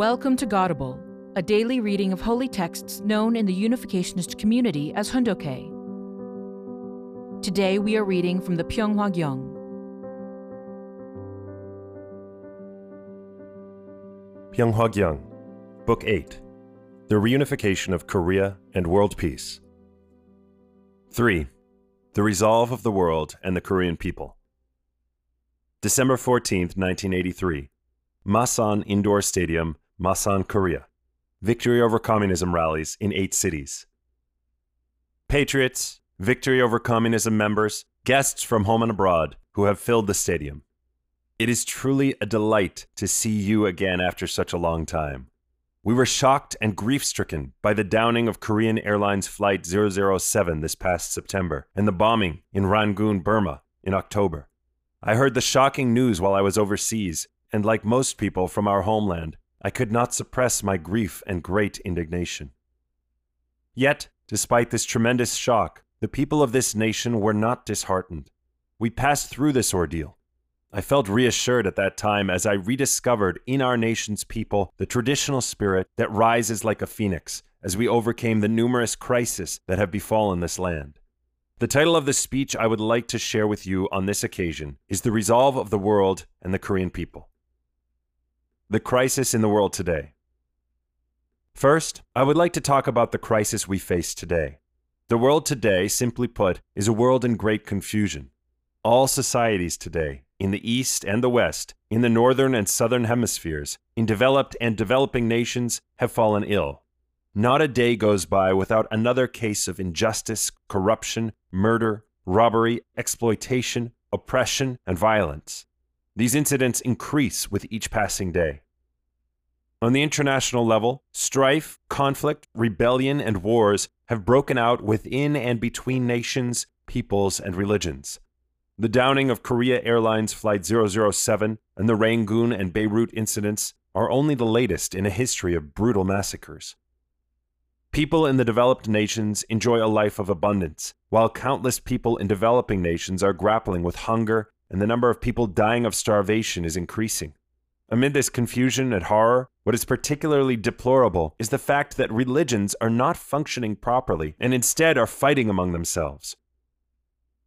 Welcome to Godible, a daily reading of holy texts known in the Unificationist community as Hoon Dok. Today we are reading from the Pyeonghwa Gyeong. Pyeonghwa Gyeong, Book 8 The Reunification of Korea and World Peace. 3. The Resolve of the World and the Korean People. December 14, 1983. Masan Indoor Stadium, Masan, Korea. Victory over communism rallies in eight cities. Patriots, Victory over Communism members, guests from home and abroad who have filled the stadium. It is truly a delight to see you again after such a long time. We were shocked and grief stricken by the downing of Korean Airlines Flight 007 this past September and the bombing in Rangoon, Burma in October. I heard the shocking news while I was overseas, and like most people from our homeland, I could not suppress my grief and great indignation. Yet, despite this tremendous shock, the people of this nation were not disheartened. We passed through this ordeal. I felt reassured at that time as I rediscovered in our nation's people the traditional spirit that rises like a phoenix as we overcame the numerous crises that have befallen this land. The title of the speech I would like to share with you on this occasion is The Resolve of the World and the Korean People. The crisis in the world today. First, I would like to talk about the crisis we face today. The world today, simply put, is a world in great confusion. All societies today, in the East and the West, in the Northern and Southern hemispheres, in developed and developing nations, have fallen ill. Not a day goes by without another case of injustice, corruption, murder, robbery, exploitation, oppression, and violence. These incidents increase with each passing day. On the international level, strife, conflict, rebellion, and wars have broken out within and between nations, peoples, and religions. The downing of Korea Airlines Flight 007 and the Rangoon and Beirut incidents are only the latest in a history of brutal massacres. People in the developed nations enjoy a life of abundance, while countless people in developing nations are grappling with hunger and the number of people dying of starvation is increasing. Amid this confusion and horror, what is particularly deplorable is the fact that religions are not functioning properly and instead are fighting among themselves.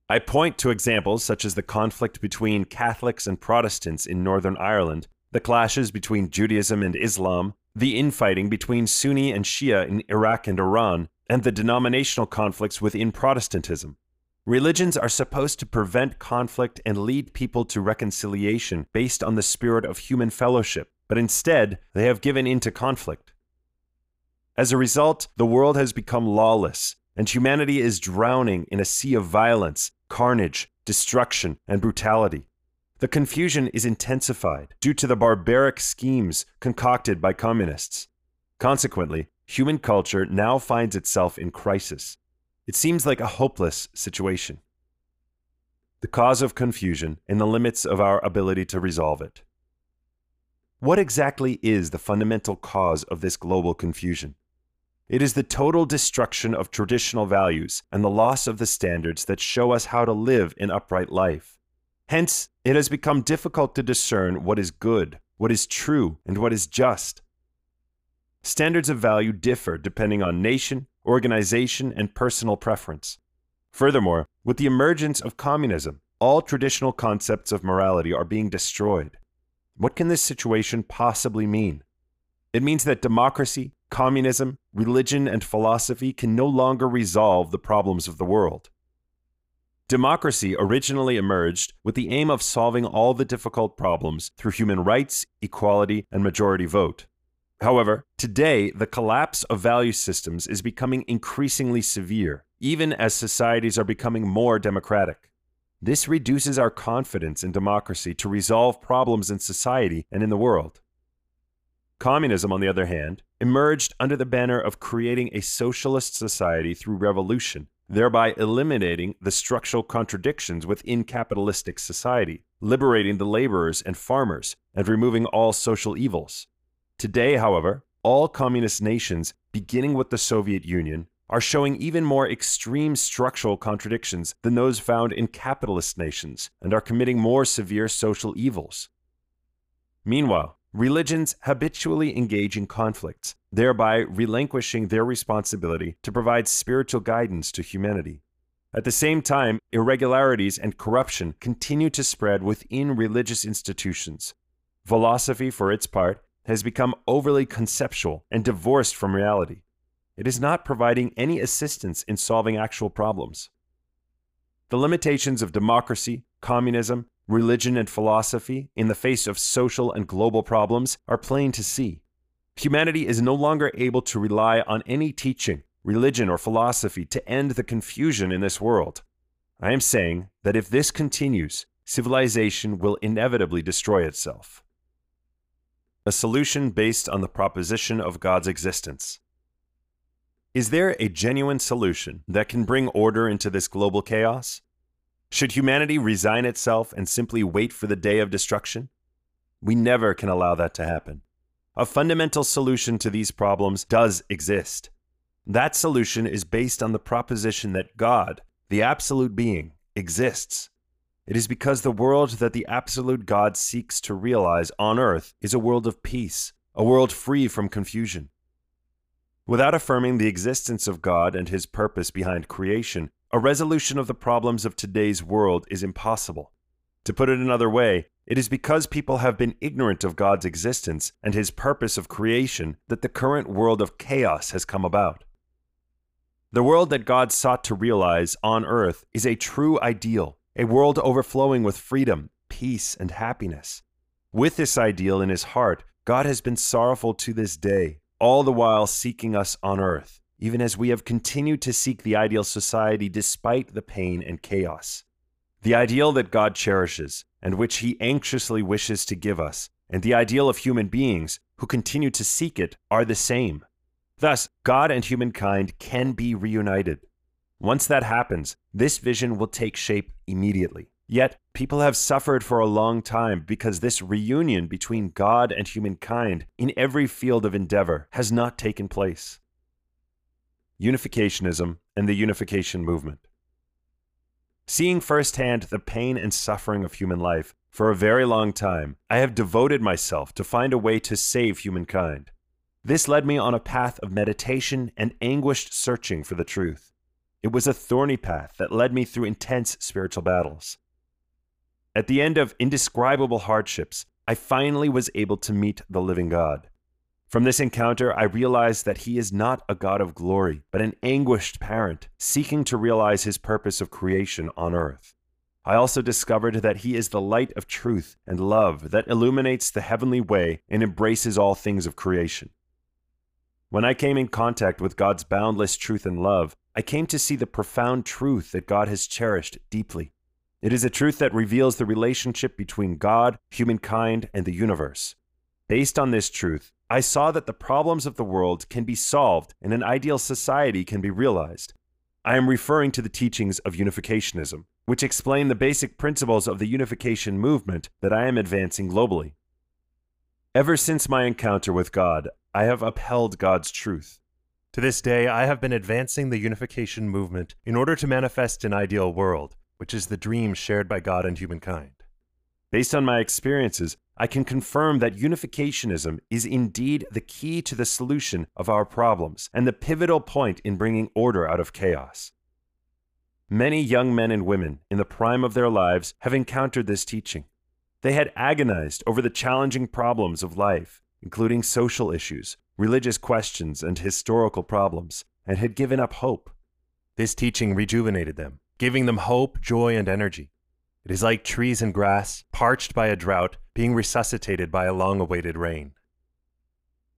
I point to examples such as the conflict between Catholics and Protestants in Northern Ireland, the clashes between Judaism and Islam, the infighting between Sunni and Shia in Iraq and Iran, and the denominational conflicts within Protestantism. Religions are supposed to prevent conflict and lead people to reconciliation based on the spirit of human fellowship, but instead, they have given in to conflict. As a result, the world has become lawless, and humanity is drowning in a sea of violence, carnage, destruction, and brutality. The confusion is intensified due to the barbaric schemes concocted by communists. Consequently, human culture now finds itself in crisis. It seems like a hopeless situation. The cause of confusion and the limits of our ability to resolve it. What exactly is the fundamental cause of this global confusion? It is the total destruction of traditional values and the loss of the standards that show us how to live an upright life. Hence, it has become difficult to discern what is good, what is true, and what is just. Standards of value differ depending on nation, organization, and personal preference. Furthermore, with the emergence of communism, all traditional concepts of morality are being destroyed. What can this situation possibly mean? It means that democracy, communism, religion, and philosophy can no longer resolve the problems of the world. Democracy originally emerged with the aim of solving all the difficult problems through human rights, equality, and majority vote. However, today, the collapse of value systems is becoming increasingly severe, even as societies are becoming more democratic. This reduces our confidence in democracy to resolve problems in society and in the world. Communism, on the other hand, emerged under the banner of creating a socialist society through revolution, thereby eliminating the structural contradictions within capitalistic society, liberating the laborers and farmers, and removing all social evils. Today, however, all communist nations, beginning with the Soviet Union, are showing even more extreme structural contradictions than those found in capitalist nations and are committing more severe social evils. Meanwhile, religions habitually engage in conflicts, thereby relinquishing their responsibility to provide spiritual guidance to humanity. At the same time, irregularities and corruption continue to spread within religious institutions. Philosophy, for its part, has become overly conceptual and divorced from reality. It is not providing any assistance in solving actual problems. The limitations of democracy, communism, religion, and philosophy in the face of social and global problems are plain to see. Humanity is no longer able to rely on any teaching religion, or philosophy to end the confusion in this world. I am saying that if this continues, civilization will inevitably destroy itself. A solution based on the proposition of God's existence. Is there a genuine solution that can bring order into this global chaos? Should humanity resign itself and simply wait for the day of destruction? We never can allow that to happen. A fundamental solution to these problems does exist. That solution is based on the proposition that God, the absolute being, exists. It is because the world that the absolute God seeks to realize on earth is a world of peace, a world free from confusion. Without affirming the existence of God and his purpose behind creation, a resolution of the problems of today's world is impossible. To put it another way, it is because people have been ignorant of God's existence and his purpose of creation that the current world of chaos has come about. The world that God sought to realize on earth is a true ideal, a world overflowing with freedom, peace, and happiness. With this ideal in his heart, God has been sorrowful to this day, all the while seeking us on earth, even as we have continued to seek the ideal society despite the pain and chaos. The ideal that God cherishes, and which he anxiously wishes to give us, and the ideal of human beings who continue to seek it are the same. Thus, God and humankind can be reunited. Once that happens, this vision will take shape immediately. Yet, people have suffered for a long time because this reunion between God and humankind in every field of endeavor has not taken place. Unificationism and the Unification Movement. Seeing firsthand the pain and suffering of human life for a very long time, I have devoted myself to find a way to save humankind. This led me on a path of meditation and anguished searching for the truth. It was a thorny path that led me through intense spiritual battles. At the end of indescribable hardships, I finally was able to meet the living God. From this encounter, I realized that He is not a God of glory, but an anguished parent seeking to realize His purpose of creation on earth. I also discovered that He is the light of truth and love that illuminates the heavenly way and embraces all things of creation. When I came in contact with God's boundless truth and love, I came to see the profound truth that God has cherished deeply. It is a truth that reveals the relationship between God, humankind, and the universe. Based on this truth, I saw that the problems of the world can be solved and an ideal society can be realized. I am referring to the teachings of unificationism, which explain the basic principles of the unification movement that I am advancing globally. Ever since my encounter with God, I have upheld God's truth. To this day, I have been advancing the unification movement in order to manifest an ideal world, which is the dream shared by God and humankind. Based on my experiences, I can confirm that unificationism is indeed the key to the solution of our problems and the pivotal point in bringing order out of chaos. Many young men and women in the prime of their lives have encountered this teaching. They had agonized over the challenging problems of life including social issues, religious questions, and historical problems, and had given up hope. This teaching rejuvenated them, giving them hope, joy, and energy. It is like trees and grass, parched by a drought, being resuscitated by a long awaited rain.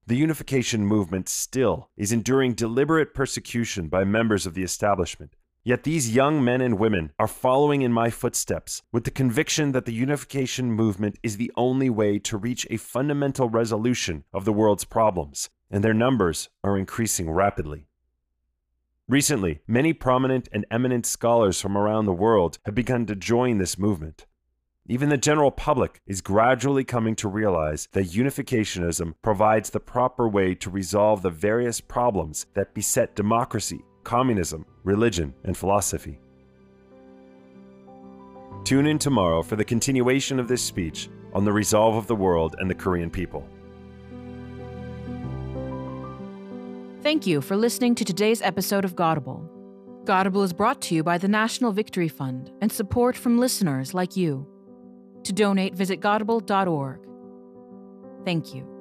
The unification movement still is enduring deliberate persecution by members of the establishment, Yet these young men and women are following in my footsteps with the conviction that the unification movement is the only way to reach a fundamental resolution of the world's problems, and their numbers are increasing rapidly. Recently, many prominent and eminent scholars from around the world have begun to join this movement. Even the general public is gradually coming to realize that unificationism provides the proper way to resolve the various problems that beset democracy communism, religion, and philosophy. Tune in tomorrow for the continuation of this speech on the resolve of the world and the Korean people. Thank you for listening to today's episode of Godible. Godible is brought to you by the National Victory Fund and support from listeners like you. To donate, visit godible.org. Thank you.